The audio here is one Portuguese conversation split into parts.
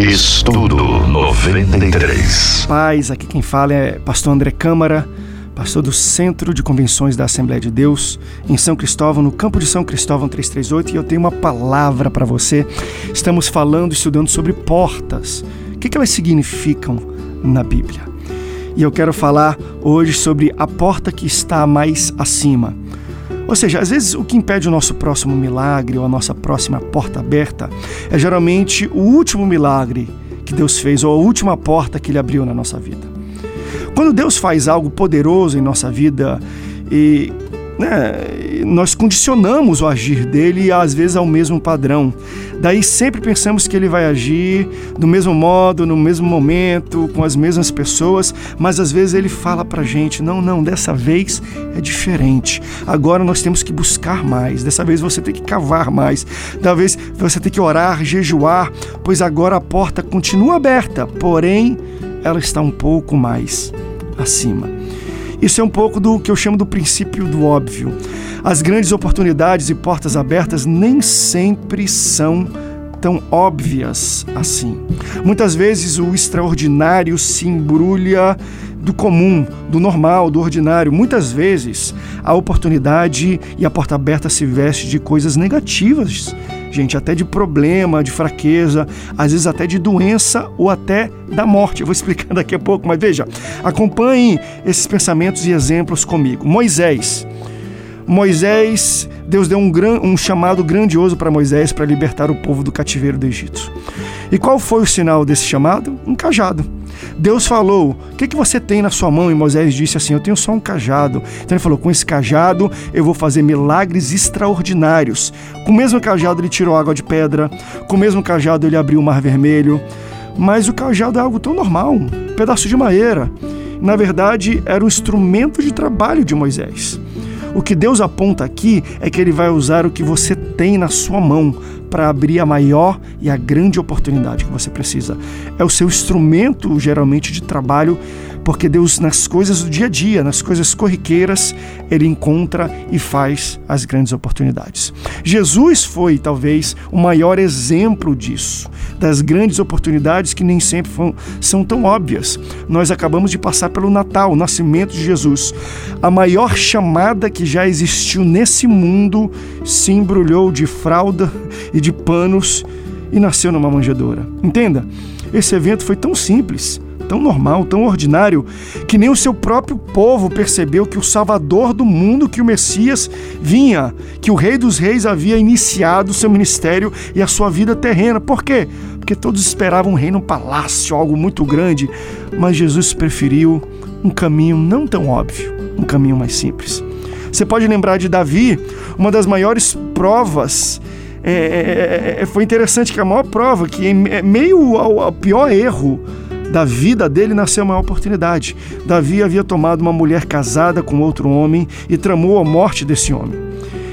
Estudo 93. Paz, aqui quem fala é pastor André Câmara, pastor do Centro de Convenções da Assembleia de Deus, em São Cristóvão, no campo de São Cristóvão 338, e eu tenho uma palavra para você. Estamos falando, estudando sobre portas. O que, que elas significam na Bíblia? E eu quero falar hoje sobre a porta que está mais acima. Ou seja, às vezes o que impede o nosso próximo milagre ou a nossa próxima porta aberta é geralmente o último milagre que Deus fez ou a última porta que Ele abriu na nossa vida. Quando Deus faz algo poderoso em nossa vida e né, nós condicionamos o agir dele às vezes ao mesmo padrão. Daí sempre pensamos que ele vai agir do mesmo modo, no mesmo momento, com as mesmas pessoas, mas às vezes ele fala pra gente: não, não, dessa vez é diferente. Agora nós temos que buscar mais, dessa vez você tem que cavar mais, talvez você tem que orar, jejuar, pois agora a porta continua aberta, porém ela está um pouco mais acima. Isso é um pouco do que eu chamo do princípio do óbvio. As grandes oportunidades e portas abertas nem sempre são tão óbvias assim. Muitas vezes o extraordinário se embrulha do comum, do normal, do ordinário. Muitas vezes a oportunidade e a porta aberta se veste de coisas negativas gente, até de problema, de fraqueza, às vezes até de doença ou até da morte. Eu vou explicar daqui a pouco, mas veja, acompanhe esses pensamentos e exemplos comigo. Moisés. Moisés, Deus deu um, gran, um chamado grandioso para Moisés para libertar o povo do cativeiro do Egito. E qual foi o sinal desse chamado? Um cajado. Deus falou: O que, que você tem na sua mão? E Moisés disse assim: Eu tenho só um cajado. Então ele falou: Com esse cajado eu vou fazer milagres extraordinários. Com o mesmo cajado ele tirou água de pedra, com o mesmo cajado ele abriu o mar vermelho. Mas o cajado é algo tão normal um pedaço de madeira. Na verdade, era um instrumento de trabalho de Moisés. O que Deus aponta aqui é que ele vai usar o que você tem na sua mão para abrir a maior e a grande oportunidade que você precisa. É o seu instrumento, geralmente, de trabalho porque Deus, nas coisas do dia a dia, nas coisas corriqueiras, Ele encontra e faz as grandes oportunidades. Jesus foi, talvez, o maior exemplo disso, das grandes oportunidades que nem sempre são tão óbvias. Nós acabamos de passar pelo Natal, o nascimento de Jesus. A maior chamada que já existiu nesse mundo se embrulhou de fralda e de panos e nasceu numa manjedoura. Entenda? Esse evento foi tão simples tão normal, tão ordinário, que nem o seu próprio povo percebeu que o Salvador do mundo, que o Messias vinha, que o Rei dos Reis havia iniciado o seu ministério e a sua vida terrena. Por quê? Porque todos esperavam um reino palácio, algo muito grande, mas Jesus preferiu um caminho não tão óbvio, um caminho mais simples. Você pode lembrar de Davi, uma das maiores provas é, é, é, é foi interessante que a maior prova, que é meio ao, ao pior erro da vida dele nasceu uma oportunidade. Davi havia tomado uma mulher casada com outro homem e tramou a morte desse homem.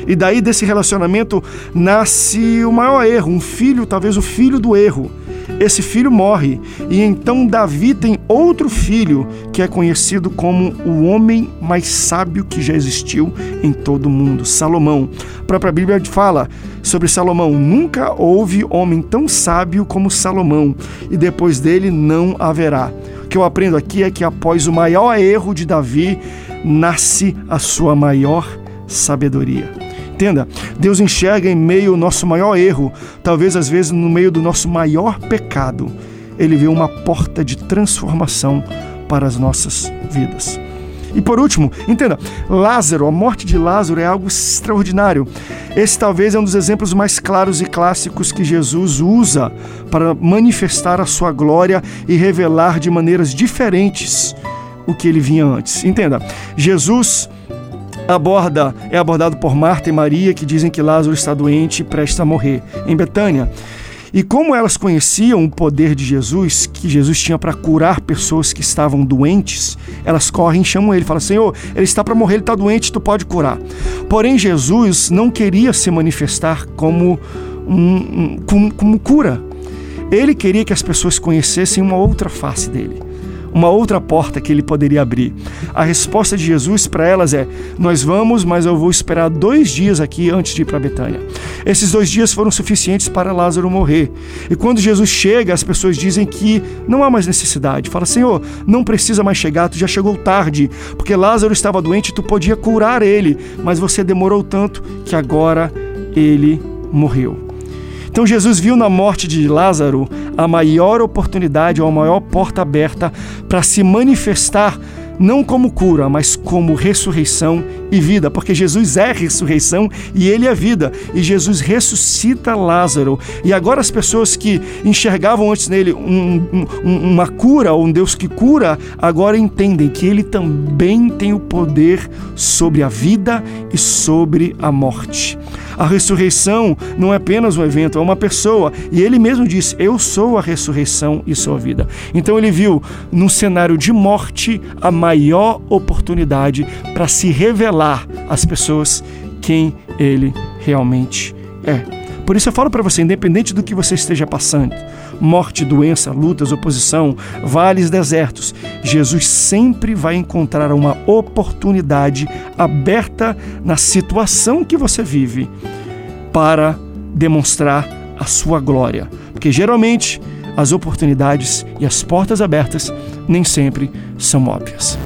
E daí desse relacionamento nasce o maior erro, um filho, talvez o filho do erro esse filho morre, e então Davi tem outro filho que é conhecido como o homem mais sábio que já existiu em todo o mundo, Salomão. A própria Bíblia fala sobre Salomão: nunca houve homem tão sábio como Salomão, e depois dele não haverá. O que eu aprendo aqui é que após o maior erro de Davi, nasce a sua maior sabedoria. Entenda, Deus enxerga em meio ao nosso maior erro, talvez às vezes no meio do nosso maior pecado, Ele vê uma porta de transformação para as nossas vidas. E por último, entenda, Lázaro, a morte de Lázaro é algo extraordinário. Esse talvez é um dos exemplos mais claros e clássicos que Jesus usa para manifestar a sua glória e revelar de maneiras diferentes o que ele vinha antes. Entenda, Jesus aborda é abordado por Marta e Maria, que dizem que Lázaro está doente e presta a morrer em Betânia. E como elas conheciam o poder de Jesus, que Jesus tinha para curar pessoas que estavam doentes, elas correm e chamam ele, falam: Senhor, ele está para morrer, ele está doente, tu pode curar. Porém, Jesus não queria se manifestar como, um, um, como, como cura. Ele queria que as pessoas conhecessem uma outra face dele uma outra porta que ele poderia abrir. A resposta de Jesus para elas é: Nós vamos, mas eu vou esperar dois dias aqui antes de ir para Betânia. Esses dois dias foram suficientes para Lázaro morrer. E quando Jesus chega, as pessoas dizem que não há mais necessidade. Fala, Senhor, não precisa mais chegar, tu já chegou tarde, porque Lázaro estava doente, tu podia curar ele, mas você demorou tanto que agora ele morreu. Então Jesus viu na morte de Lázaro a maior oportunidade ou a maior porta aberta para se manifestar não como cura, mas como ressurreição e vida, porque Jesus é ressurreição e ele é vida. E Jesus ressuscita Lázaro. E agora as pessoas que enxergavam antes nele um, um, uma cura, um Deus que cura, agora entendem que ele também tem o poder sobre a vida e sobre a morte. A ressurreição não é apenas um evento, é uma pessoa. E ele mesmo disse: Eu sou a ressurreição e sou a vida. Então ele viu num cenário de morte a maior oportunidade para se revelar às pessoas quem ele realmente é. Por isso eu falo para você, independente do que você esteja passando, morte, doença, lutas, oposição, vales, desertos, Jesus sempre vai encontrar uma oportunidade aberta na situação que você vive para demonstrar a sua glória. Porque geralmente as oportunidades e as portas abertas nem sempre são óbvias.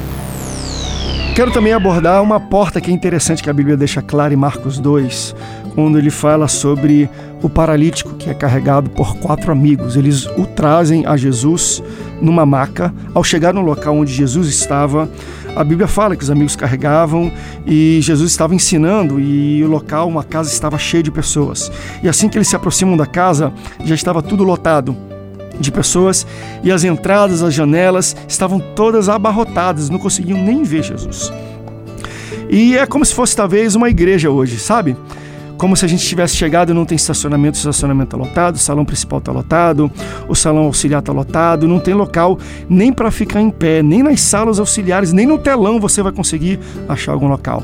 Quero também abordar uma porta que é interessante que a Bíblia deixa clara em Marcos 2, quando ele fala sobre o paralítico que é carregado por quatro amigos. Eles o trazem a Jesus numa maca. Ao chegar no local onde Jesus estava, a Bíblia fala que os amigos carregavam e Jesus estava ensinando e o local, uma casa estava cheia de pessoas. E assim que eles se aproximam da casa, já estava tudo lotado de pessoas e as entradas, as janelas estavam todas abarrotadas, não conseguiam nem ver Jesus. E é como se fosse talvez uma igreja hoje, sabe? como se a gente tivesse chegado e não tem estacionamento, o estacionamento está lotado, o salão principal está lotado, o salão auxiliar está lotado, não tem local nem para ficar em pé, nem nas salas auxiliares, nem no telão você vai conseguir achar algum local.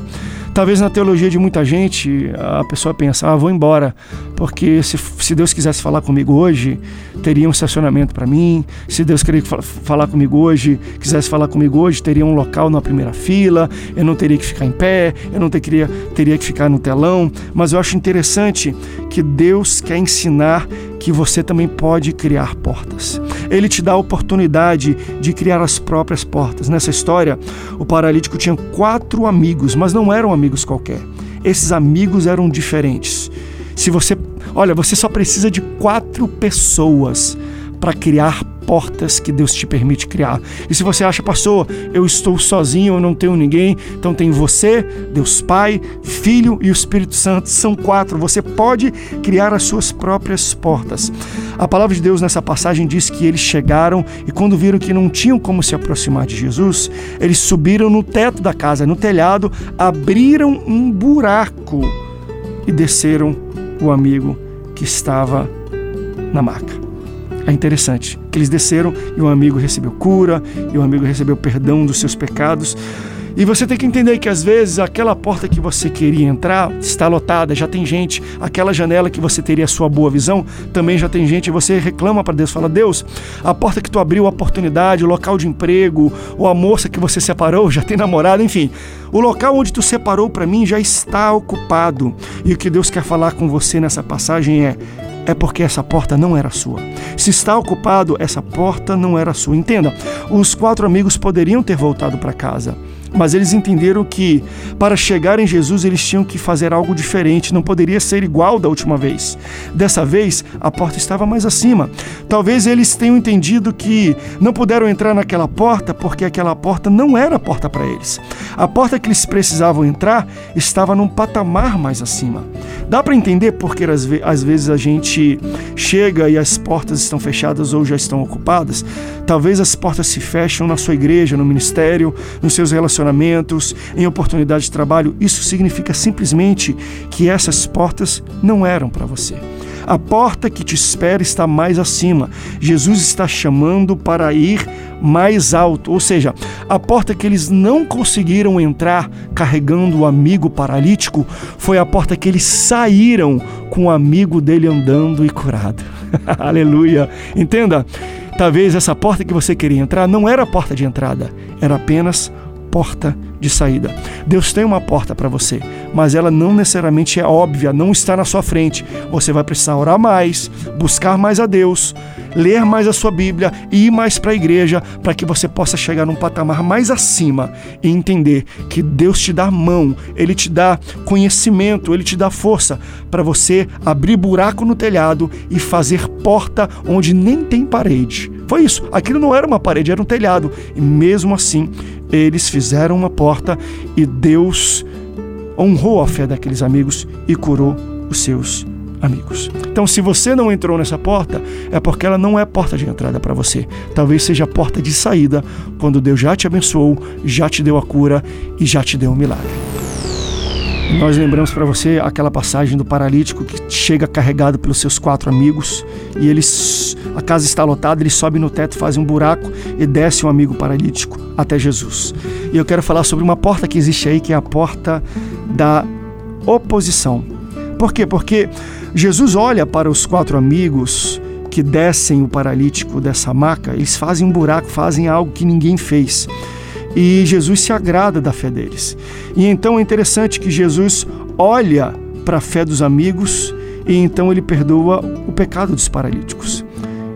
Talvez na teologia de muita gente a pessoa pensa, ah, vou embora, porque se, se Deus quisesse falar comigo hoje, teria um estacionamento para mim. Se Deus queria falar comigo hoje, quisesse falar comigo hoje, teria um local na primeira fila, eu não teria que ficar em pé, eu não teria, teria que ficar no telão. Mas eu acho interessante que Deus quer ensinar que você também pode criar portas. Ele te dá a oportunidade de criar as próprias portas. Nessa história, o paralítico tinha quatro amigos, mas não eram amigos qualquer. Esses amigos eram diferentes. Se você, olha, você só precisa de quatro pessoas para criar portas que Deus te permite criar. E se você acha, pastor, eu estou sozinho, eu não tenho ninguém, então tem você, Deus Pai, Filho e o Espírito Santo, são quatro. Você pode criar as suas próprias portas. A palavra de Deus nessa passagem diz que eles chegaram e quando viram que não tinham como se aproximar de Jesus, eles subiram no teto da casa, no telhado, abriram um buraco e desceram o amigo que estava na maca. É interessante que eles desceram e o amigo recebeu cura, e o amigo recebeu perdão dos seus pecados. E você tem que entender que às vezes aquela porta que você queria entrar está lotada, já tem gente. Aquela janela que você teria a sua boa visão, também já tem gente. E você reclama para Deus, fala: Deus, a porta que tu abriu, a oportunidade, o local de emprego, ou a moça que você separou, já tem namorado, enfim. O local onde tu separou para mim já está ocupado. E o que Deus quer falar com você nessa passagem é: é porque essa porta não era sua. Se está ocupado, essa porta não era sua. Entenda, os quatro amigos poderiam ter voltado para casa, mas eles entenderam que para chegar em Jesus eles tinham que fazer algo diferente, não poderia ser igual da última vez. Dessa vez, a porta estava mais acima. Talvez eles tenham entendido que não puderam entrar naquela porta porque aquela porta não era a porta para eles. A porta que eles precisavam entrar estava num patamar mais acima. Dá para entender porque às vezes a gente chega e as portas estão fechadas ou já estão ocupadas? Talvez as portas se fecham na sua igreja, no ministério, nos seus relacionamentos, em oportunidades de trabalho. Isso significa simplesmente que essas portas não eram para você. A porta que te espera está mais acima. Jesus está chamando para ir mais alto, ou seja, a porta que eles não conseguiram entrar carregando o amigo paralítico foi a porta que eles saíram com o amigo dele andando e curado. Aleluia! Entenda, talvez essa porta que você queria entrar não era a porta de entrada, era apenas porta de saída. Deus tem uma porta para você, mas ela não necessariamente é óbvia, não está na sua frente. Você vai precisar orar mais, buscar mais a Deus, ler mais a sua Bíblia e ir mais para a igreja para que você possa chegar num patamar mais acima e entender que Deus te dá mão, Ele te dá conhecimento, Ele te dá força para você abrir buraco no telhado e fazer porta onde nem tem parede. Foi isso. Aquilo não era uma parede, era um telhado. E mesmo assim, eles fizeram uma porta e Deus honrou a fé daqueles amigos e curou os seus amigos. Então, se você não entrou nessa porta, é porque ela não é porta de entrada para você. Talvez seja porta de saída, quando Deus já te abençoou, já te deu a cura e já te deu um milagre. Nós lembramos para você aquela passagem do paralítico que chega carregado pelos seus quatro amigos e eles a casa está lotada, ele sobe no teto, faz um buraco e desce um amigo paralítico até Jesus. E eu quero falar sobre uma porta que existe aí, que é a porta da oposição. Por quê? Porque Jesus olha para os quatro amigos que descem o paralítico dessa maca, eles fazem um buraco, fazem algo que ninguém fez e Jesus se agrada da fé deles. E então é interessante que Jesus olha para a fé dos amigos e então ele perdoa o pecado dos paralíticos.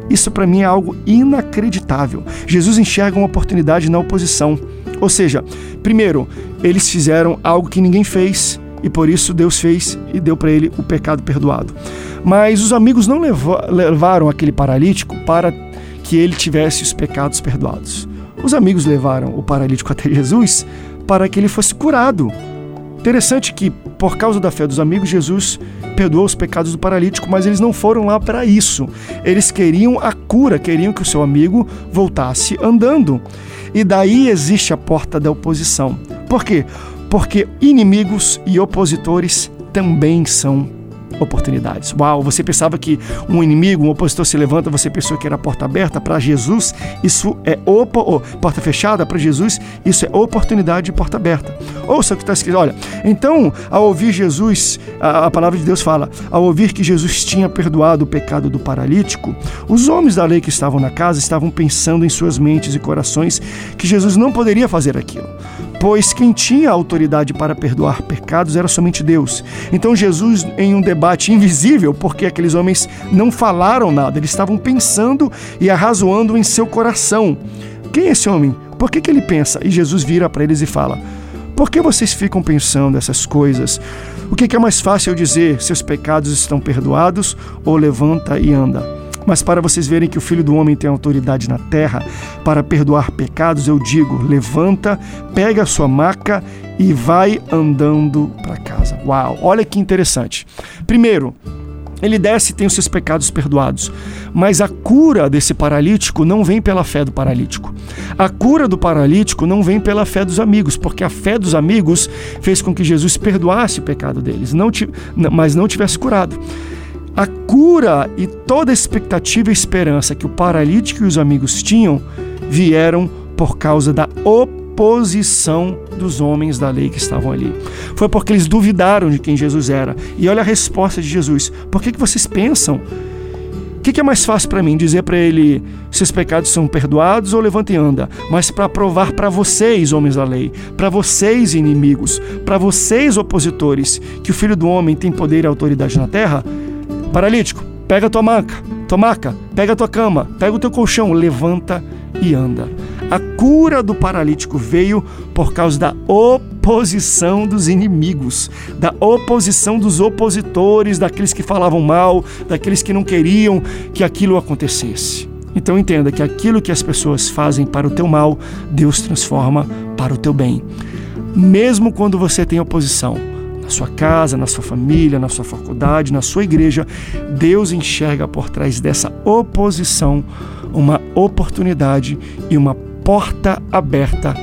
Isso para mim é algo inacreditável. Jesus enxerga uma oportunidade na oposição. Ou seja, primeiro, eles fizeram algo que ninguém fez e por isso Deus fez e deu para ele o pecado perdoado. Mas os amigos não levaram aquele paralítico para que ele tivesse os pecados perdoados. Os amigos levaram o paralítico até Jesus para que ele fosse curado. Interessante que, por causa da fé dos amigos, Jesus perdoou os pecados do paralítico, mas eles não foram lá para isso. Eles queriam a cura, queriam que o seu amigo voltasse andando. E daí existe a porta da oposição. Por quê? Porque inimigos e opositores também são oportunidades. Uau, você pensava que um inimigo, um opositor se levanta, você pensou que era porta aberta para Jesus, isso é opa, porta fechada para Jesus, isso é oportunidade de porta aberta. Ouça o que está escrito, olha, então, ao ouvir Jesus, a, a palavra de Deus fala, ao ouvir que Jesus tinha perdoado o pecado do paralítico, os homens da lei que estavam na casa estavam pensando em suas mentes e corações que Jesus não poderia fazer aquilo pois quem tinha autoridade para perdoar pecados era somente Deus. Então Jesus, em um debate invisível, porque aqueles homens não falaram nada, eles estavam pensando e arrazoando em seu coração. Quem é esse homem? Por que, que ele pensa? E Jesus vira para eles e fala: Por que vocês ficam pensando essas coisas? O que, que é mais fácil dizer? Seus pecados estão perdoados ou levanta e anda? Mas para vocês verem que o Filho do Homem tem autoridade na terra para perdoar pecados, eu digo: levanta, pega a sua maca e vai andando para casa. Uau, olha que interessante. Primeiro, ele desce e tem os seus pecados perdoados. Mas a cura desse paralítico não vem pela fé do paralítico. A cura do paralítico não vem pela fé dos amigos, porque a fé dos amigos fez com que Jesus perdoasse o pecado deles, não mas não tivesse curado. A cura e toda a expectativa e esperança que o paralítico e os amigos tinham vieram por causa da oposição dos homens da lei que estavam ali. Foi porque eles duvidaram de quem Jesus era. E olha a resposta de Jesus: Por que, que vocês pensam? O que, que, é mais fácil para mim? Dizer para ele: seus pecados são perdoados ou levanta e anda? Mas para provar para vocês, homens da lei, para vocês, inimigos, para vocês, opositores, que o filho do homem tem poder e autoridade na terra, Paralítico, pega tua maca, tua maca, pega tua cama, pega o teu colchão, levanta e anda. A cura do paralítico veio por causa da oposição dos inimigos, da oposição dos opositores, daqueles que falavam mal, daqueles que não queriam que aquilo acontecesse. Então entenda que aquilo que as pessoas fazem para o teu mal, Deus transforma para o teu bem. Mesmo quando você tem oposição, na sua casa, na sua família, na sua faculdade, na sua igreja, Deus enxerga por trás dessa oposição uma oportunidade e uma porta aberta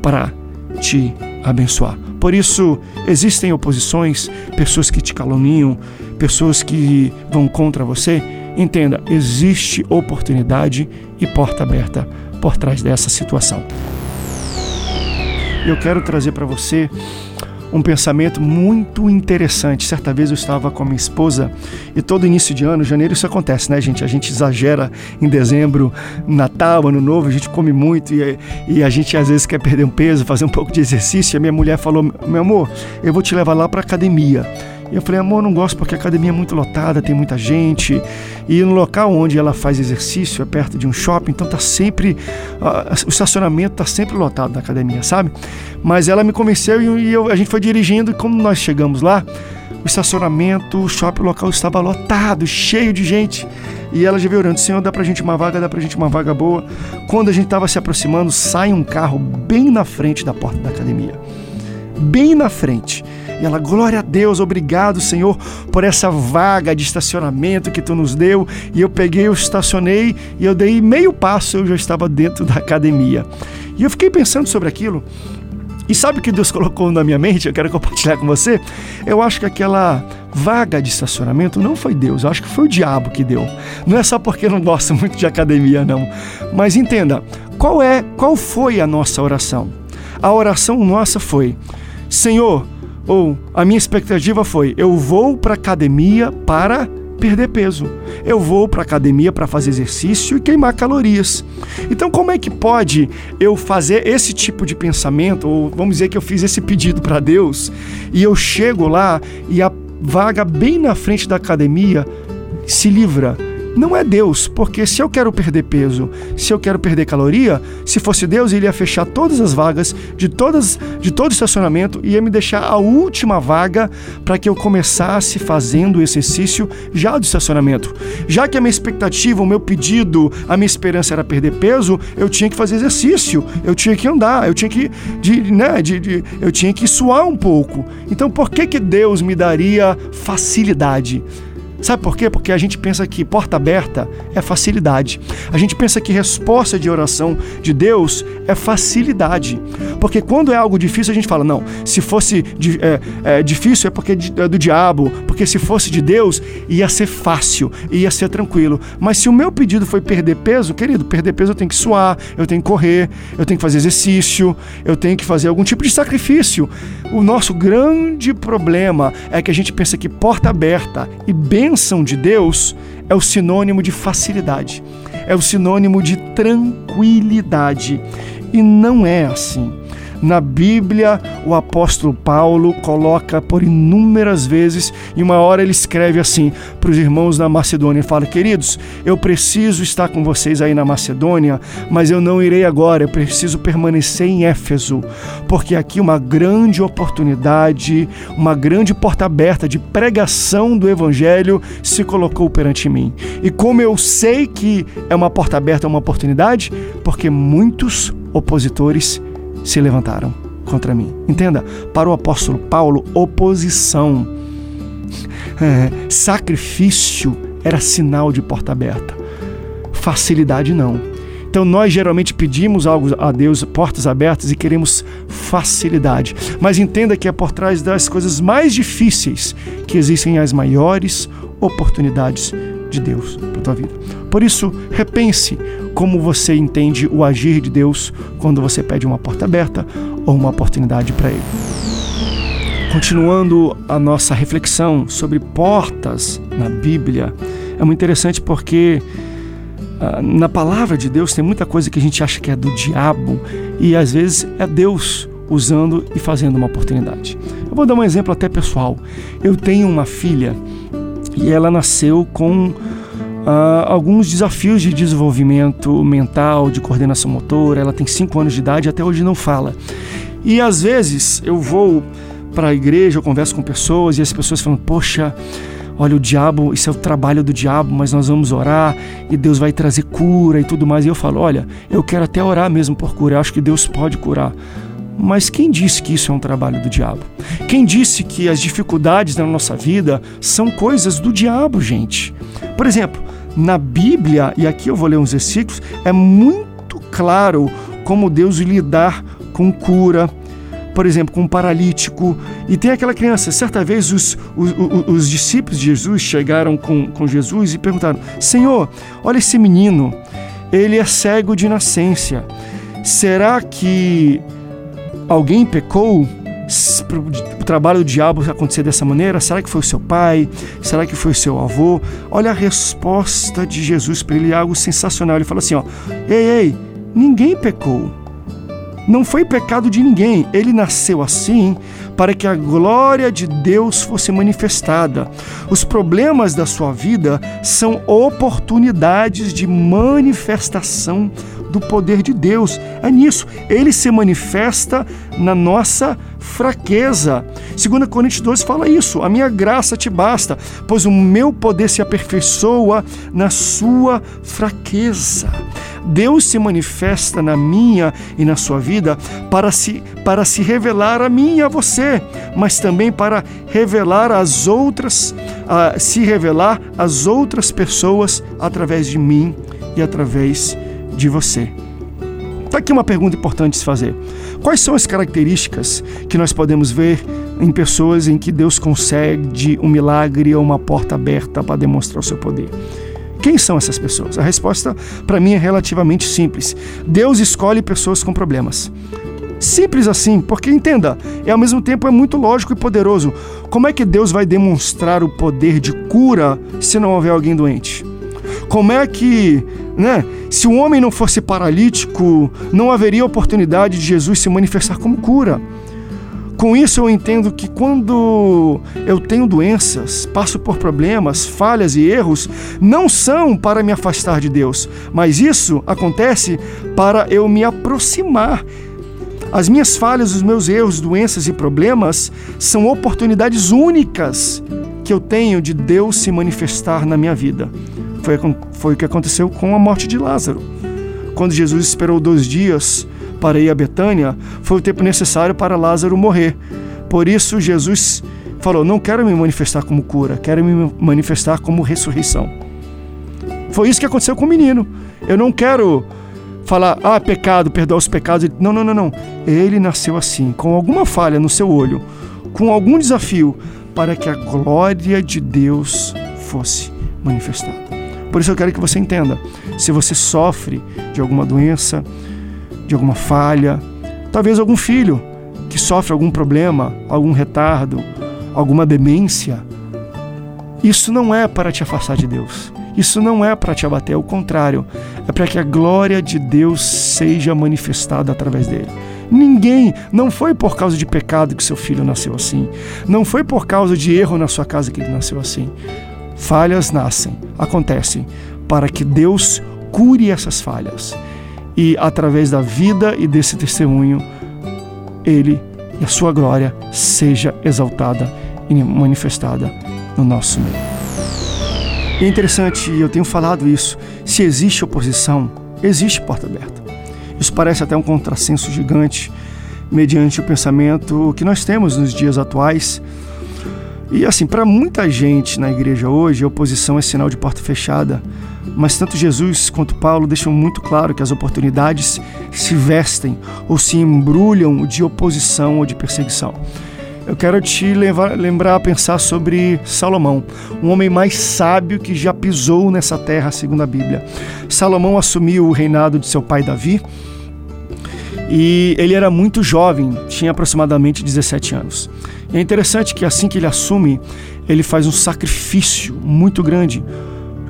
para te abençoar. Por isso, existem oposições, pessoas que te caluniam, pessoas que vão contra você. Entenda, existe oportunidade e porta aberta por trás dessa situação. Eu quero trazer para você um pensamento muito interessante. Certa vez eu estava com a minha esposa e todo início de ano, janeiro, isso acontece, né, gente? A gente exagera em dezembro, Natal, Ano Novo, a gente come muito e, e a gente às vezes quer perder um peso, fazer um pouco de exercício. E a minha mulher falou: Meu amor, eu vou te levar lá para academia. E eu falei, amor, não gosto porque a academia é muito lotada, tem muita gente. E no local onde ela faz exercício é perto de um shopping, então tá sempre. Uh, o estacionamento tá sempre lotado na academia, sabe? Mas ela me convenceu e, e eu, a gente foi dirigindo, e como nós chegamos lá, o estacionamento, o shopping local estava lotado, cheio de gente. E ela já veio orando, Senhor, dá pra gente uma vaga, dá pra gente uma vaga boa. Quando a gente estava se aproximando, sai um carro bem na frente da porta da academia. Bem na frente. E ela, glória a Deus, obrigado, Senhor, por essa vaga de estacionamento que tu nos deu. E eu peguei, eu estacionei e eu dei meio passo, eu já estava dentro da academia. E eu fiquei pensando sobre aquilo. E sabe o que Deus colocou na minha mente? Eu quero compartilhar com você. Eu acho que aquela vaga de estacionamento não foi Deus, eu acho que foi o diabo que deu. Não é só porque eu não gosto muito de academia, não. Mas entenda, qual é, qual foi a nossa oração? A oração nossa foi: Senhor, ou a minha expectativa foi: eu vou para academia para perder peso. Eu vou para academia para fazer exercício e queimar calorias. Então, como é que pode eu fazer esse tipo de pensamento, ou vamos dizer que eu fiz esse pedido para Deus, e eu chego lá e a vaga bem na frente da academia se livra não é Deus, porque se eu quero perder peso, se eu quero perder caloria, se fosse Deus, ele ia fechar todas as vagas de todas de todo estacionamento e ia me deixar a última vaga para que eu começasse fazendo o exercício já do estacionamento. Já que a minha expectativa, o meu pedido, a minha esperança era perder peso, eu tinha que fazer exercício, eu tinha que andar, eu tinha que de, né, de, de, eu tinha que suar um pouco. Então, por que que Deus me daria facilidade? Sabe por quê? Porque a gente pensa que porta aberta é facilidade. A gente pensa que resposta de oração de Deus é facilidade. Porque quando é algo difícil, a gente fala, não, se fosse é, é, difícil é porque é do diabo, porque se fosse de Deus, ia ser fácil, ia ser tranquilo. Mas se o meu pedido foi perder peso, querido, perder peso eu tenho que suar, eu tenho que correr, eu tenho que fazer exercício, eu tenho que fazer algum tipo de sacrifício. O nosso grande problema é que a gente pensa que porta aberta e bem bênção de Deus é o sinônimo de facilidade, é o sinônimo de tranquilidade. E não é assim. Na Bíblia, o apóstolo Paulo coloca por inúmeras vezes, e uma hora ele escreve assim para os irmãos na Macedônia: e fala, queridos, eu preciso estar com vocês aí na Macedônia, mas eu não irei agora, eu preciso permanecer em Éfeso, porque aqui uma grande oportunidade, uma grande porta aberta de pregação do Evangelho se colocou perante mim. E como eu sei que é uma porta aberta, é uma oportunidade, porque muitos opositores se levantaram contra mim. Entenda, para o apóstolo Paulo, oposição, é, sacrifício era sinal de porta aberta, facilidade não. Então nós geralmente pedimos algo a Deus, portas abertas e queremos facilidade. Mas entenda que é por trás das coisas mais difíceis que existem as maiores oportunidades de Deus para a tua vida. Por isso, repense como você entende o agir de Deus quando você pede uma porta aberta ou uma oportunidade para Ele. Continuando a nossa reflexão sobre portas na Bíblia, é muito interessante porque ah, na palavra de Deus tem muita coisa que a gente acha que é do diabo e às vezes é Deus usando e fazendo uma oportunidade. Eu vou dar um exemplo até pessoal. Eu tenho uma filha e ela nasceu com Uh, alguns desafios de desenvolvimento mental, de coordenação motora. Ela tem 5 anos de idade e até hoje não fala. E às vezes eu vou para a igreja, eu converso com pessoas e as pessoas falam: Poxa, olha, o diabo, isso é o trabalho do diabo, mas nós vamos orar e Deus vai trazer cura e tudo mais. E eu falo: Olha, eu quero até orar mesmo por cura, eu acho que Deus pode curar. Mas quem disse que isso é um trabalho do diabo? Quem disse que as dificuldades na nossa vida são coisas do diabo, gente? Por exemplo, na Bíblia, e aqui eu vou ler uns versículos, é muito claro como Deus lidar com cura, por exemplo, com um paralítico. E tem aquela criança. Certa vez os, os, os discípulos de Jesus chegaram com, com Jesus e perguntaram: Senhor, olha esse menino, ele é cego de nascença. Será que alguém pecou? o trabalho do diabo acontecer dessa maneira? Será que foi o seu pai? Será que foi o seu avô? Olha a resposta de Jesus para ele, algo sensacional. Ele fala assim: ó, ei, ei, ninguém pecou. Não foi pecado de ninguém. Ele nasceu assim para que a glória de Deus fosse manifestada. Os problemas da sua vida são oportunidades de manifestação do poder de Deus. É nisso. Ele se manifesta na nossa fraqueza. 2 Coríntios 12 fala isso: a minha graça te basta, pois o meu poder se aperfeiçoa na sua fraqueza. Deus se manifesta na minha e na sua vida para se, para se revelar a mim e a você, mas também para revelar as outras, a, se revelar às outras pessoas através de mim e através de você. Está aqui uma pergunta importante de se fazer. Quais são as características que nós podemos ver em pessoas em que Deus concede um milagre ou uma porta aberta para demonstrar o seu poder? Quem são essas pessoas? A resposta para mim é relativamente simples. Deus escolhe pessoas com problemas. Simples assim, porque entenda, e ao mesmo tempo é muito lógico e poderoso. Como é que Deus vai demonstrar o poder de cura se não houver alguém doente? Como é que, né, se o homem não fosse paralítico, não haveria oportunidade de Jesus se manifestar como cura? Com isso eu entendo que quando eu tenho doenças, passo por problemas, falhas e erros, não são para me afastar de Deus, mas isso acontece para eu me aproximar. As minhas falhas, os meus erros, doenças e problemas são oportunidades únicas que eu tenho de Deus se manifestar na minha vida. Foi, foi o que aconteceu com a morte de Lázaro. Quando Jesus esperou dois dias para ir a Betânia, foi o tempo necessário para Lázaro morrer. Por isso, Jesus falou: Não quero me manifestar como cura, quero me manifestar como ressurreição. Foi isso que aconteceu com o menino. Eu não quero falar, ah, pecado, perdoar os pecados. Não, não, não, não. Ele nasceu assim, com alguma falha no seu olho, com algum desafio, para que a glória de Deus fosse manifestada. Por isso eu quero que você entenda: se você sofre de alguma doença, de alguma falha, talvez algum filho que sofre algum problema, algum retardo, alguma demência, isso não é para te afastar de Deus. Isso não é para te abater, ao contrário, é para que a glória de Deus seja manifestada através dele. Ninguém, não foi por causa de pecado que seu filho nasceu assim. Não foi por causa de erro na sua casa que ele nasceu assim. Falhas nascem, acontecem, para que Deus cure essas falhas. E através da vida e desse testemunho, Ele e a sua glória seja exaltada e manifestada no nosso meio. É interessante, eu tenho falado isso, se existe oposição, existe porta aberta. Isso parece até um contrassenso gigante mediante o pensamento que nós temos nos dias atuais e assim, para muita gente na igreja hoje, a oposição é sinal de porta fechada. Mas tanto Jesus quanto Paulo deixam muito claro que as oportunidades se vestem ou se embrulham de oposição ou de perseguição. Eu quero te levar, lembrar a pensar sobre Salomão, um homem mais sábio que já pisou nessa terra, segundo a Bíblia. Salomão assumiu o reinado de seu pai Davi e ele era muito jovem, tinha aproximadamente 17 anos. E é interessante que assim que ele assume, ele faz um sacrifício muito grande,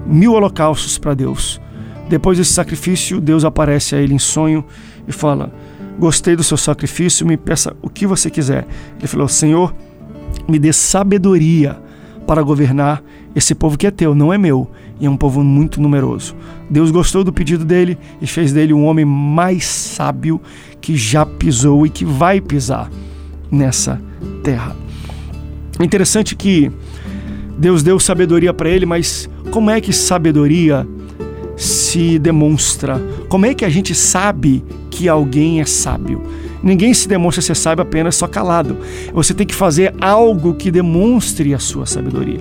mil holocaustos para Deus. Depois desse sacrifício, Deus aparece a ele em sonho e fala: Gostei do seu sacrifício, me peça o que você quiser. Ele falou: Senhor, me dê sabedoria para governar esse povo que é teu, não é meu, e é um povo muito numeroso. Deus gostou do pedido dele e fez dele um homem mais sábio que já pisou e que vai pisar nessa terra. É interessante que Deus deu sabedoria para ele, mas como é que sabedoria se demonstra? Como é que a gente sabe que alguém é sábio? Ninguém se demonstra ser sábio apenas só calado. Você tem que fazer algo que demonstre a sua sabedoria.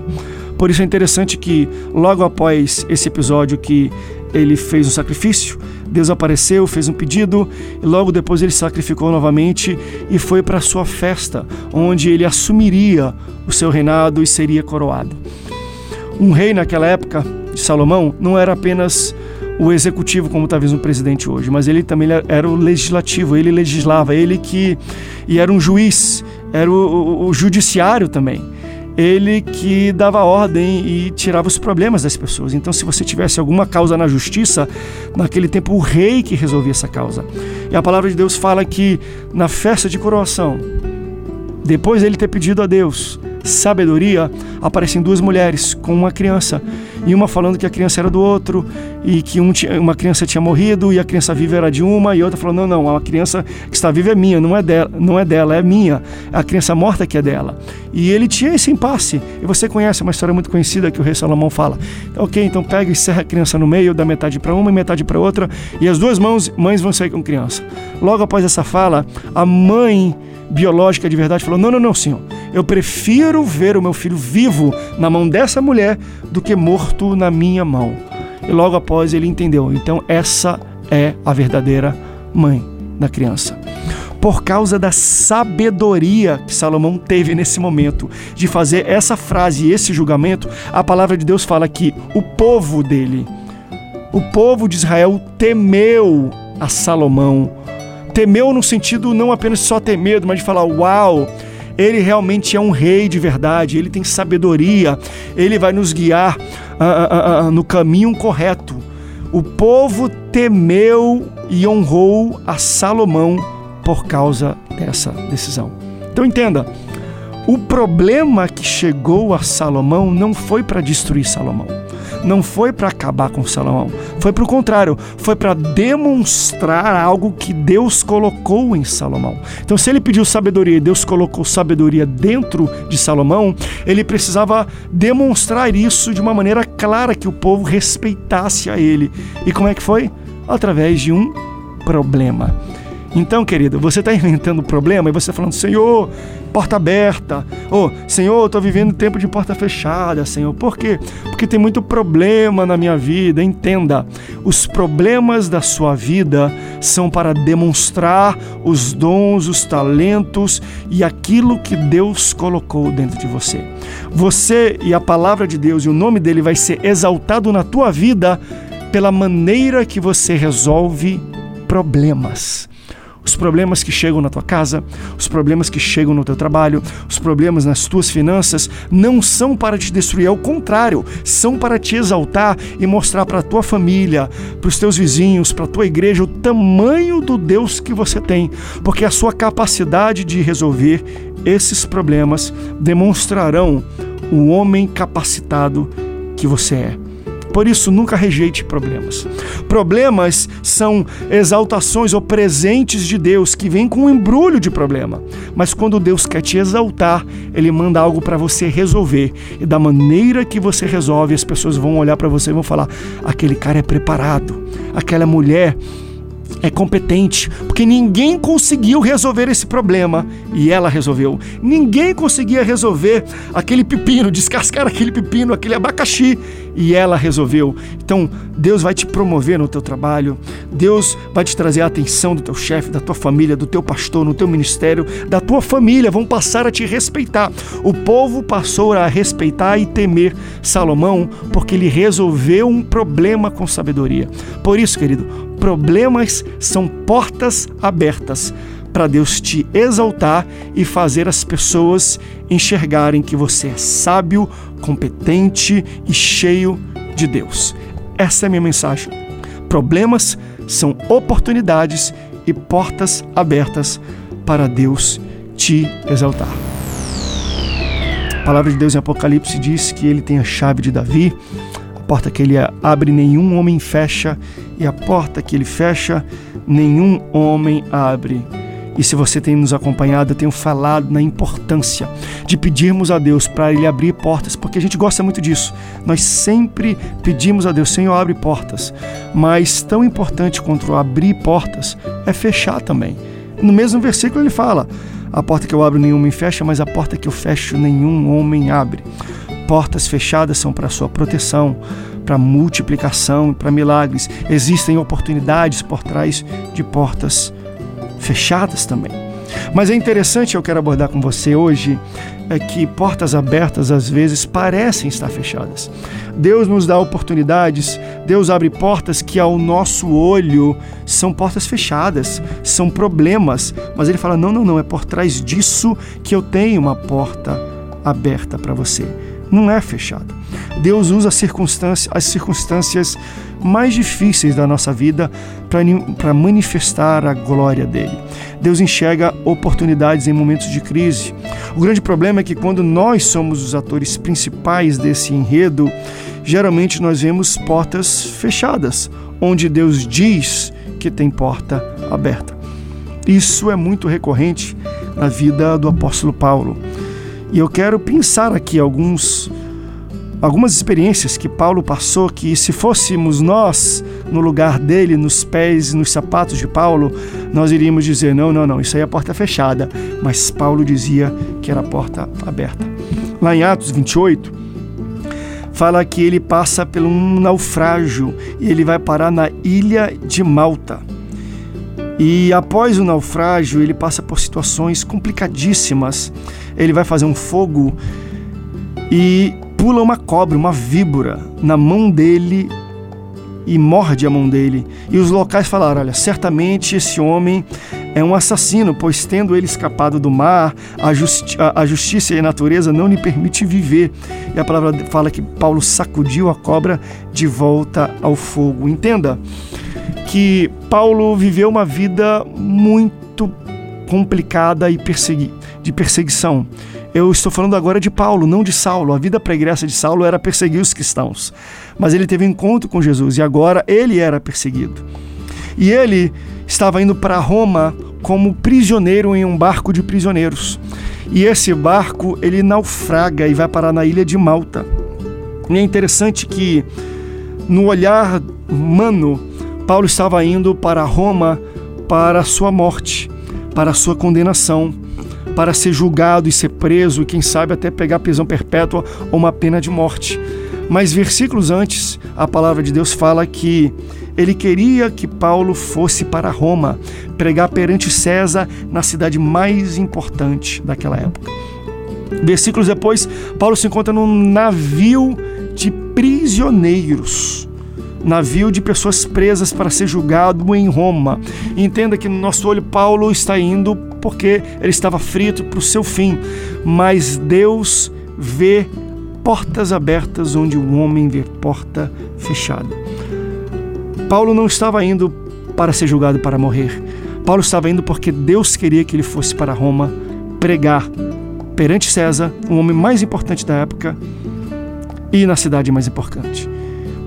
Por isso é interessante que logo após esse episódio que ele fez um sacrifício, Deus apareceu, fez um pedido e logo depois ele sacrificou novamente e foi para a sua festa, onde ele assumiria o seu reinado e seria coroado. Um rei naquela época de Salomão não era apenas o executivo como talvez um presidente hoje, mas ele também era o legislativo, ele legislava, ele que e era um juiz, era o, o, o judiciário também ele que dava ordem e tirava os problemas das pessoas. Então, se você tivesse alguma causa na justiça, naquele tempo o rei que resolvia essa causa. E a palavra de Deus fala que na festa de coroação, depois dele ter pedido a Deus sabedoria, aparecem duas mulheres com uma criança e uma falando que a criança era do outro e que um tinha, uma criança tinha morrido e a criança viva era de uma e outra falou não não a criança que está viva é minha não é dela não é dela é minha a criança morta que é dela. E ele tinha esse impasse e você conhece uma história muito conhecida que o rei Salomão fala. Ok então pega e serra a criança no meio dá metade para uma e metade para outra e as duas mãos mães vão sair com criança. Logo após essa fala a mãe biológica de verdade falou não não não senhor eu prefiro ver o meu filho vivo na mão dessa mulher do que morto na minha mão. E logo após ele entendeu. Então, essa é a verdadeira mãe da criança. Por causa da sabedoria que Salomão teve nesse momento de fazer essa frase e esse julgamento, a palavra de Deus fala que o povo dele, o povo de Israel, temeu a Salomão. Temeu no sentido não apenas só ter medo, mas de falar: Uau! Ele realmente é um rei de verdade, ele tem sabedoria, ele vai nos guiar ah, ah, ah, no caminho correto. O povo temeu e honrou a Salomão por causa dessa decisão. Então entenda, o problema que chegou a Salomão não foi para destruir Salomão não foi para acabar com Salomão, foi para o contrário, foi para demonstrar algo que Deus colocou em Salomão. Então, se ele pediu sabedoria e Deus colocou sabedoria dentro de Salomão, ele precisava demonstrar isso de uma maneira clara que o povo respeitasse a ele. E como é que foi? Através de um problema. Então, querido, você está inventando problema e você tá falando, Senhor, porta aberta. Ou, Senhor, estou vivendo tempo de porta fechada, Senhor. Por quê? Porque tem muito problema na minha vida. Entenda, os problemas da sua vida são para demonstrar os dons, os talentos e aquilo que Deus colocou dentro de você. Você e a palavra de Deus e o nome dele vai ser exaltado na tua vida pela maneira que você resolve problemas os problemas que chegam na tua casa, os problemas que chegam no teu trabalho, os problemas nas tuas finanças, não são para te destruir, ao contrário, são para te exaltar e mostrar para a tua família, para os teus vizinhos, para a tua igreja o tamanho do Deus que você tem, porque a sua capacidade de resolver esses problemas demonstrarão o homem capacitado que você é. Por isso, nunca rejeite problemas. Problemas são exaltações ou presentes de Deus que vêm com um embrulho de problema. Mas quando Deus quer te exaltar, Ele manda algo para você resolver. E da maneira que você resolve, as pessoas vão olhar para você e vão falar: aquele cara é preparado, aquela mulher é competente, porque ninguém conseguiu resolver esse problema e ela resolveu. Ninguém conseguia resolver aquele pepino, descascar aquele pepino, aquele abacaxi e ela resolveu. Então, Deus vai te promover no teu trabalho, Deus vai te trazer a atenção do teu chefe, da tua família, do teu pastor, no teu ministério, da tua família, vão passar a te respeitar. O povo passou a respeitar e temer Salomão porque ele resolveu um problema com sabedoria. Por isso, querido, problemas são portas abertas para Deus te exaltar e fazer as pessoas enxergarem que você é sábio, competente e cheio de Deus. Essa é a minha mensagem. Problemas são oportunidades e portas abertas para Deus te exaltar. A palavra de Deus em Apocalipse diz que ele tem a chave de Davi, porta que ele abre, nenhum homem fecha, e a porta que ele fecha, nenhum homem abre. E se você tem nos acompanhado, eu tenho falado na importância de pedirmos a Deus para Ele abrir portas, porque a gente gosta muito disso. Nós sempre pedimos a Deus, Senhor, abre portas. Mas tão importante quanto abrir portas é fechar também. No mesmo versículo ele fala: A porta que eu abro nenhum homem fecha, mas a porta que eu fecho nenhum homem abre. Portas fechadas são para sua proteção, para multiplicação, para milagres. Existem oportunidades por trás de portas fechadas também. Mas é interessante, eu quero abordar com você hoje, é que portas abertas às vezes parecem estar fechadas. Deus nos dá oportunidades, Deus abre portas que ao nosso olho são portas fechadas, são problemas, mas ele fala: "Não, não, não, é por trás disso que eu tenho uma porta aberta para você. Não é fechada. Deus usa as circunstâncias, as circunstâncias mais difíceis da nossa vida para manifestar a glória dele. Deus enxerga oportunidades em momentos de crise. O grande problema é que quando nós somos os atores principais desse enredo, geralmente nós vemos portas fechadas, onde Deus diz que tem porta aberta. Isso é muito recorrente na vida do apóstolo Paulo. E eu quero pensar aqui alguns algumas experiências que Paulo passou que se fôssemos nós no lugar dele, nos pés, nos sapatos de Paulo, nós iríamos dizer: não, não, não, isso aí é porta fechada. Mas Paulo dizia que era porta aberta. Lá em Atos 28, fala que ele passa por um naufrágio e ele vai parar na ilha de Malta. E após o naufrágio, ele passa por situações complicadíssimas. Ele vai fazer um fogo e pula uma cobra, uma víbora, na mão dele e morde a mão dele. E os locais falaram: Olha, certamente esse homem é um assassino, pois tendo ele escapado do mar, a, justi a, justiça e a natureza não lhe permite viver. E a palavra fala que Paulo sacudiu a cobra de volta ao fogo. Entenda que Paulo viveu uma vida muito complicada e persegui de perseguição. Eu estou falando agora de Paulo, não de Saulo. A vida pregressa de Saulo era perseguir os cristãos. Mas ele teve um encontro com Jesus e agora ele era perseguido. E ele estava indo para Roma como prisioneiro em um barco de prisioneiros. E esse barco, ele naufraga e vai parar na ilha de Malta. E é interessante que no olhar humano, Paulo estava indo para Roma para a sua morte, para a sua condenação para ser julgado e ser preso, e quem sabe até pegar prisão perpétua ou uma pena de morte. Mas versículos antes, a palavra de Deus fala que ele queria que Paulo fosse para Roma, pregar perante César na cidade mais importante daquela época. Versículos depois, Paulo se encontra num navio de prisioneiros navio de pessoas presas para ser julgado em Roma. Entenda que no nosso olho Paulo está indo porque ele estava frito para o seu fim, mas Deus vê portas abertas onde o homem vê porta fechada. Paulo não estava indo para ser julgado para morrer. Paulo estava indo porque Deus queria que ele fosse para Roma pregar perante César, o homem mais importante da época, e na cidade mais importante.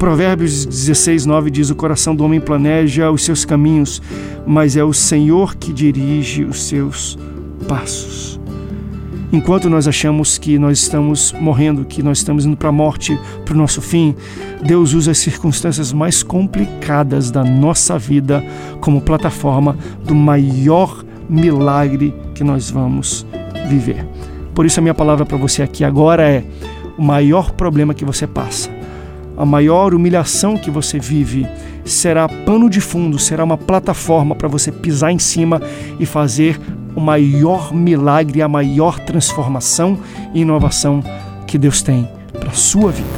Provérbios 16, 9 diz: O coração do homem planeja os seus caminhos, mas é o Senhor que dirige os seus passos. Enquanto nós achamos que nós estamos morrendo, que nós estamos indo para a morte, para o nosso fim, Deus usa as circunstâncias mais complicadas da nossa vida como plataforma do maior milagre que nós vamos viver. Por isso, a minha palavra para você aqui agora é: o maior problema que você passa a maior humilhação que você vive será pano de fundo, será uma plataforma para você pisar em cima e fazer o maior milagre, a maior transformação e inovação que Deus tem para a sua vida.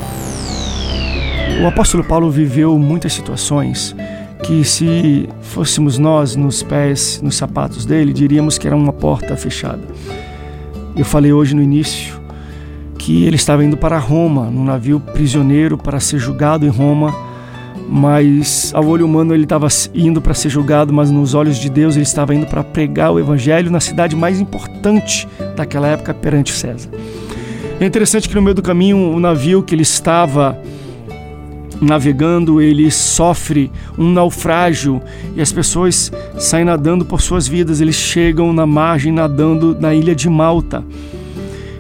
O apóstolo Paulo viveu muitas situações que, se fôssemos nós nos pés, nos sapatos dele, diríamos que era uma porta fechada. Eu falei hoje no início que ele estava indo para Roma, num navio prisioneiro para ser julgado em Roma, mas ao olho humano ele estava indo para ser julgado, mas nos olhos de Deus ele estava indo para pregar o evangelho na cidade mais importante daquela época perante César. É interessante que no meio do caminho o navio que ele estava navegando, ele sofre um naufrágio e as pessoas saem nadando por suas vidas, eles chegam na margem nadando na ilha de Malta.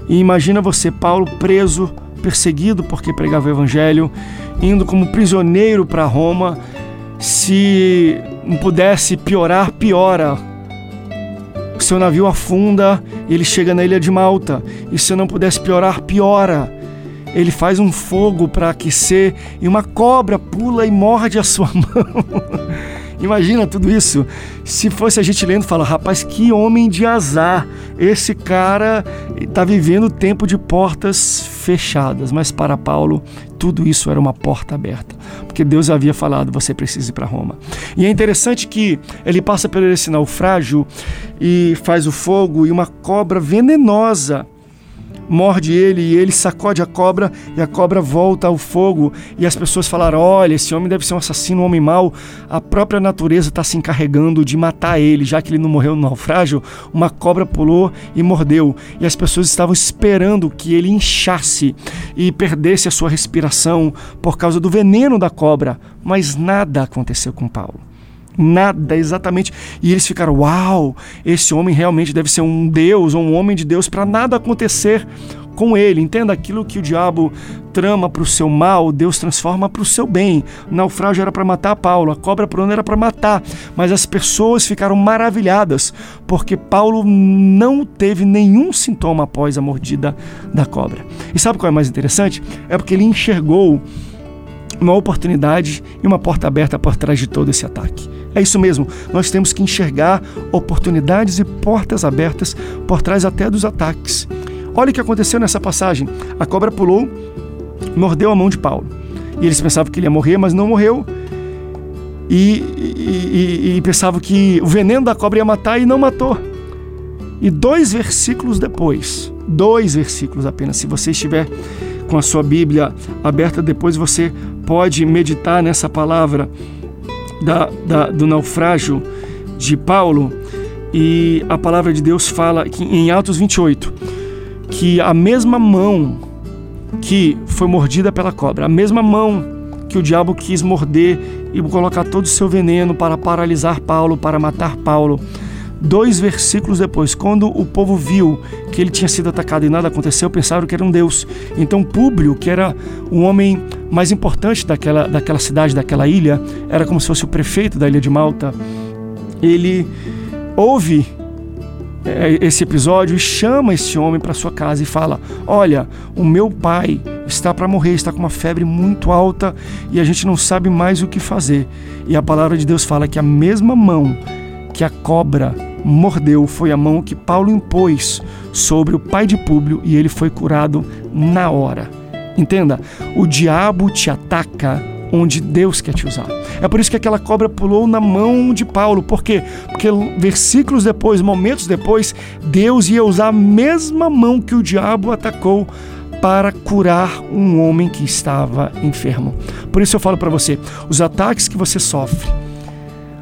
E imagina você, Paulo, preso, perseguido porque pregava o evangelho, indo como prisioneiro para Roma. Se não pudesse piorar, piora. O seu navio afunda ele chega na ilha de Malta. E se não pudesse piorar, piora. ele faz um fogo para aquecer e uma cobra pula e morde a sua mão. Imagina tudo isso. Se fosse a gente lendo, fala, rapaz, que homem de azar. Esse cara está vivendo tempo de portas fechadas. Mas para Paulo, tudo isso era uma porta aberta. Porque Deus havia falado, você precisa ir para Roma. E é interessante que ele passa por esse naufrágio e faz o fogo e uma cobra venenosa morde ele e ele sacode a cobra e a cobra volta ao fogo. E as pessoas falaram: Olha, esse homem deve ser um assassino, um homem mau. A própria natureza está se encarregando de matar ele, já que ele não morreu no naufrágio. Uma cobra pulou e mordeu. E as pessoas estavam esperando que ele inchasse e perdesse a sua respiração por causa do veneno da cobra. Mas nada aconteceu com Paulo. Nada, exatamente. E eles ficaram: Uau, esse homem realmente deve ser um Deus ou um homem de Deus para nada acontecer com ele. Entenda aquilo que o diabo trama para o seu mal, Deus transforma para o seu bem. O naufrágio era para matar Paulo, a cobra por era para matar, mas as pessoas ficaram maravilhadas porque Paulo não teve nenhum sintoma após a mordida da cobra. E sabe qual é mais interessante? É porque ele enxergou uma oportunidade e uma porta aberta por trás de todo esse ataque. É isso mesmo, nós temos que enxergar oportunidades e portas abertas por trás até dos ataques. Olha o que aconteceu nessa passagem. A cobra pulou, mordeu a mão de Paulo. E eles pensavam que ele ia morrer, mas não morreu. E, e, e, e pensavam que o veneno da cobra ia matar e não matou. E dois versículos depois, dois versículos apenas, se você estiver com a sua Bíblia aberta, depois você pode meditar nessa palavra da, da, do naufrágio de Paulo. E a palavra de Deus fala que, em Atos 28 que a mesma mão que foi mordida pela cobra, a mesma mão que o diabo quis morder e colocar todo o seu veneno para paralisar Paulo, para matar Paulo, Dois versículos depois, quando o povo viu que ele tinha sido atacado e nada aconteceu, pensaram que era um Deus. Então Públio, que era o homem mais importante daquela, daquela cidade, daquela ilha, era como se fosse o prefeito da ilha de Malta, ele ouve é, esse episódio e chama esse homem para sua casa e fala: Olha, o meu pai está para morrer, está com uma febre muito alta e a gente não sabe mais o que fazer. E a palavra de Deus fala que a mesma mão que a cobra mordeu foi a mão que Paulo impôs sobre o pai de Públio e ele foi curado na hora. Entenda, o diabo te ataca onde Deus quer te usar. É por isso que aquela cobra pulou na mão de Paulo. Por quê? Porque versículos depois, momentos depois, Deus ia usar a mesma mão que o diabo atacou para curar um homem que estava enfermo. Por isso eu falo para você, os ataques que você sofre,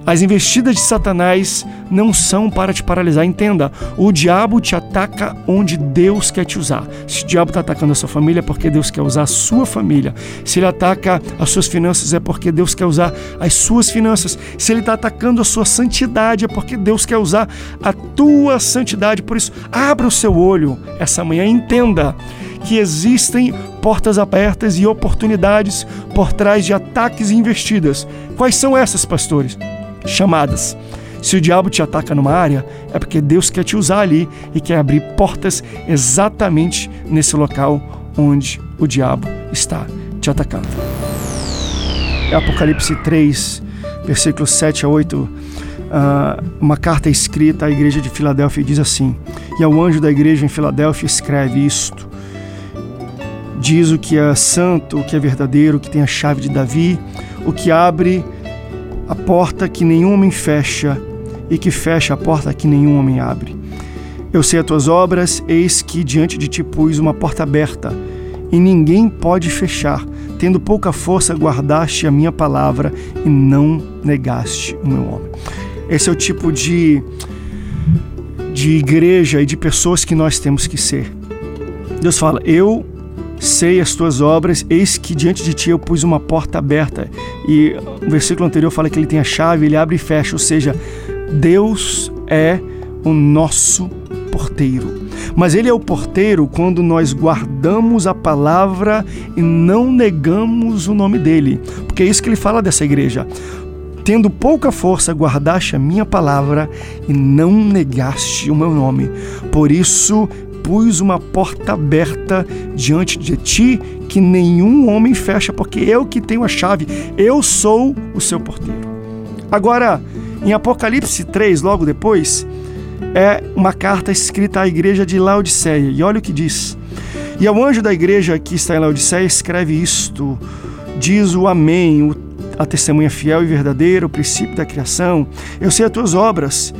as investidas de Satanás não são para te paralisar. Entenda, o diabo te ataca onde Deus quer te usar. Se o diabo está atacando a sua família, é porque Deus quer usar a sua família. Se ele ataca as suas finanças, é porque Deus quer usar as suas finanças. Se ele está atacando a sua santidade, é porque Deus quer usar a tua santidade. Por isso, abra o seu olho essa manhã e entenda que existem portas abertas e oportunidades por trás de ataques e investidas. Quais são essas, pastores? Chamadas. Se o diabo te ataca numa área, é porque Deus quer te usar ali e quer abrir portas exatamente nesse local onde o diabo está te atacando. Apocalipse 3, versículos 7 a 8, ah, uma carta escrita à igreja de Filadélfia diz assim: E ao anjo da igreja em Filadélfia escreve isto. Diz o que é santo, o que é verdadeiro, o que tem a chave de Davi, o que abre a porta que nenhum homem fecha, e que fecha a porta que nenhum homem abre. Eu sei as tuas obras, eis que diante de ti pus uma porta aberta, e ninguém pode fechar. Tendo pouca força, guardaste a minha palavra e não negaste o meu homem. Esse é o tipo de, de igreja e de pessoas que nós temos que ser. Deus fala: Eu sei as tuas obras, eis que diante de ti eu pus uma porta aberta. E o versículo anterior fala que ele tem a chave, ele abre e fecha, ou seja, Deus é o nosso porteiro. Mas ele é o porteiro quando nós guardamos a palavra e não negamos o nome dele. Porque é isso que ele fala dessa igreja. Tendo pouca força, guardaste a minha palavra e não negaste o meu nome. Por isso, pus uma porta aberta diante de ti que nenhum homem fecha, porque eu que tenho a chave, eu sou o seu porteiro. Agora, em Apocalipse 3, logo depois, é uma carta escrita à igreja de Laodiceia. E olha o que diz. E ao anjo da igreja que está em Laodiceia escreve isto: diz o Amém, a testemunha fiel e verdadeira, o princípio da criação. Eu sei as tuas obras,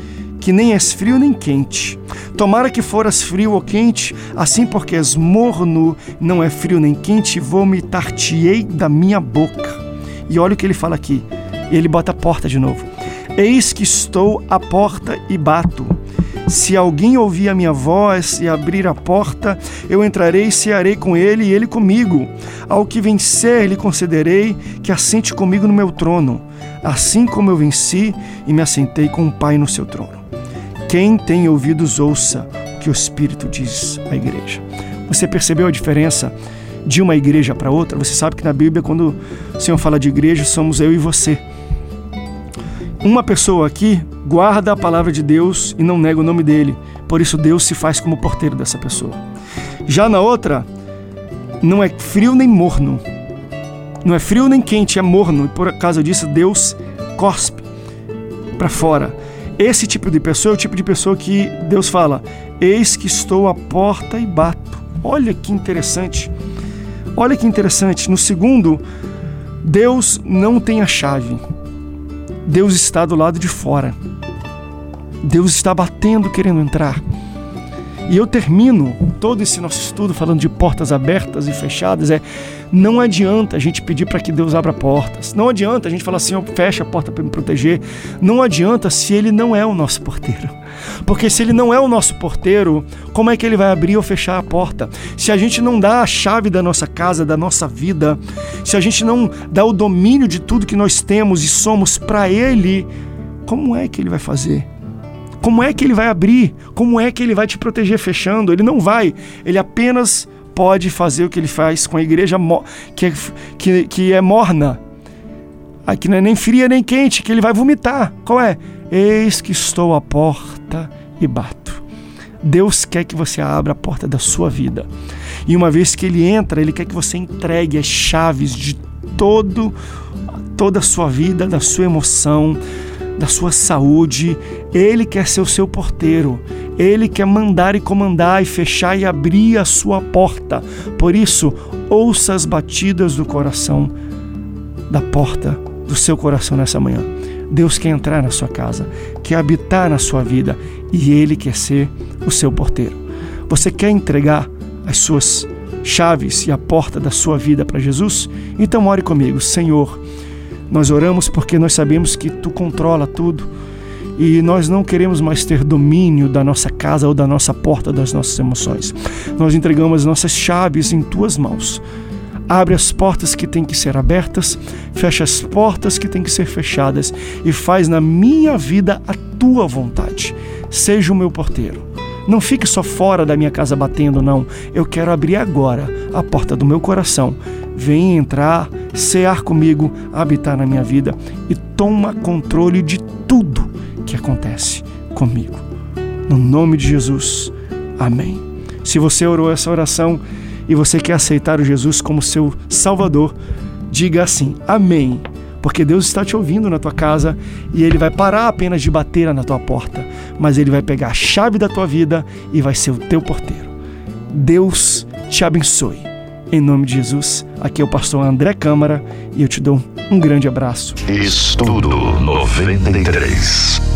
que nem és frio nem quente. Tomara que foras frio ou quente, assim porque és morno, não é frio nem quente, vomitar-te-ei da minha boca. E olha o que ele fala aqui. Ele bota a porta de novo. Eis que estou à porta e bato. Se alguém ouvir a minha voz e abrir a porta, eu entrarei e cearei com ele e ele comigo. Ao que vencer, lhe concederei que assente comigo no meu trono, assim como eu venci e me assentei com o Pai no seu trono. Quem tem ouvidos, ouça o que o Espírito diz à igreja. Você percebeu a diferença de uma igreja para outra? Você sabe que na Bíblia, quando o Senhor fala de igreja, somos eu e você. Uma pessoa aqui guarda a palavra de Deus e não nega o nome dele. Por isso Deus se faz como porteiro dessa pessoa. Já na outra, não é frio nem morno. Não é frio nem quente, é morno. E por causa disso, Deus cospe para fora. Esse tipo de pessoa é o tipo de pessoa que Deus fala: Eis que estou à porta e bato. Olha que interessante. Olha que interessante. No segundo, Deus não tem a chave. Deus está do lado de fora. Deus está batendo, querendo entrar. E eu termino todo esse nosso estudo falando de portas abertas e fechadas. É não adianta a gente pedir para que Deus abra portas. Não adianta a gente falar assim, oh, fecha a porta para me proteger. Não adianta se Ele não é o nosso porteiro. Porque se Ele não é o nosso porteiro, como é que Ele vai abrir ou fechar a porta? Se a gente não dá a chave da nossa casa, da nossa vida, se a gente não dá o domínio de tudo que nós temos e somos para Ele, como é que Ele vai fazer? Como é que ele vai abrir? Como é que ele vai te proteger fechando? Ele não vai. Ele apenas pode fazer o que ele faz com a igreja que é, que, que é morna. Aqui não é nem fria nem quente, que ele vai vomitar. Qual é? Eis que estou à porta e bato. Deus quer que você abra a porta da sua vida. E uma vez que ele entra, ele quer que você entregue as chaves de todo toda a sua vida, da sua emoção, da sua saúde. Ele quer ser o seu porteiro. Ele quer mandar e comandar e fechar e abrir a sua porta. Por isso, ouça as batidas do coração, da porta do seu coração nessa manhã. Deus quer entrar na sua casa, quer habitar na sua vida e Ele quer ser o seu porteiro. Você quer entregar as suas chaves e a porta da sua vida para Jesus? Então ore comigo, Senhor. Nós oramos porque nós sabemos que tu controla tudo e nós não queremos mais ter domínio da nossa casa ou da nossa porta das nossas emoções. Nós entregamos as nossas chaves em tuas mãos. Abre as portas que têm que ser abertas, fecha as portas que têm que ser fechadas e faz na minha vida a tua vontade. Seja o meu porteiro. Não fique só fora da minha casa batendo, não. Eu quero abrir agora a porta do meu coração. Vem entrar, cear comigo, habitar na minha vida e toma controle de tudo que acontece comigo. No nome de Jesus. Amém. Se você orou essa oração e você quer aceitar o Jesus como seu Salvador, diga assim: Amém. Porque Deus está te ouvindo na tua casa e Ele vai parar apenas de bater na tua porta, mas Ele vai pegar a chave da tua vida e vai ser o teu porteiro. Deus te abençoe. Em nome de Jesus, aqui é o pastor André Câmara e eu te dou um grande abraço. Estudo 93.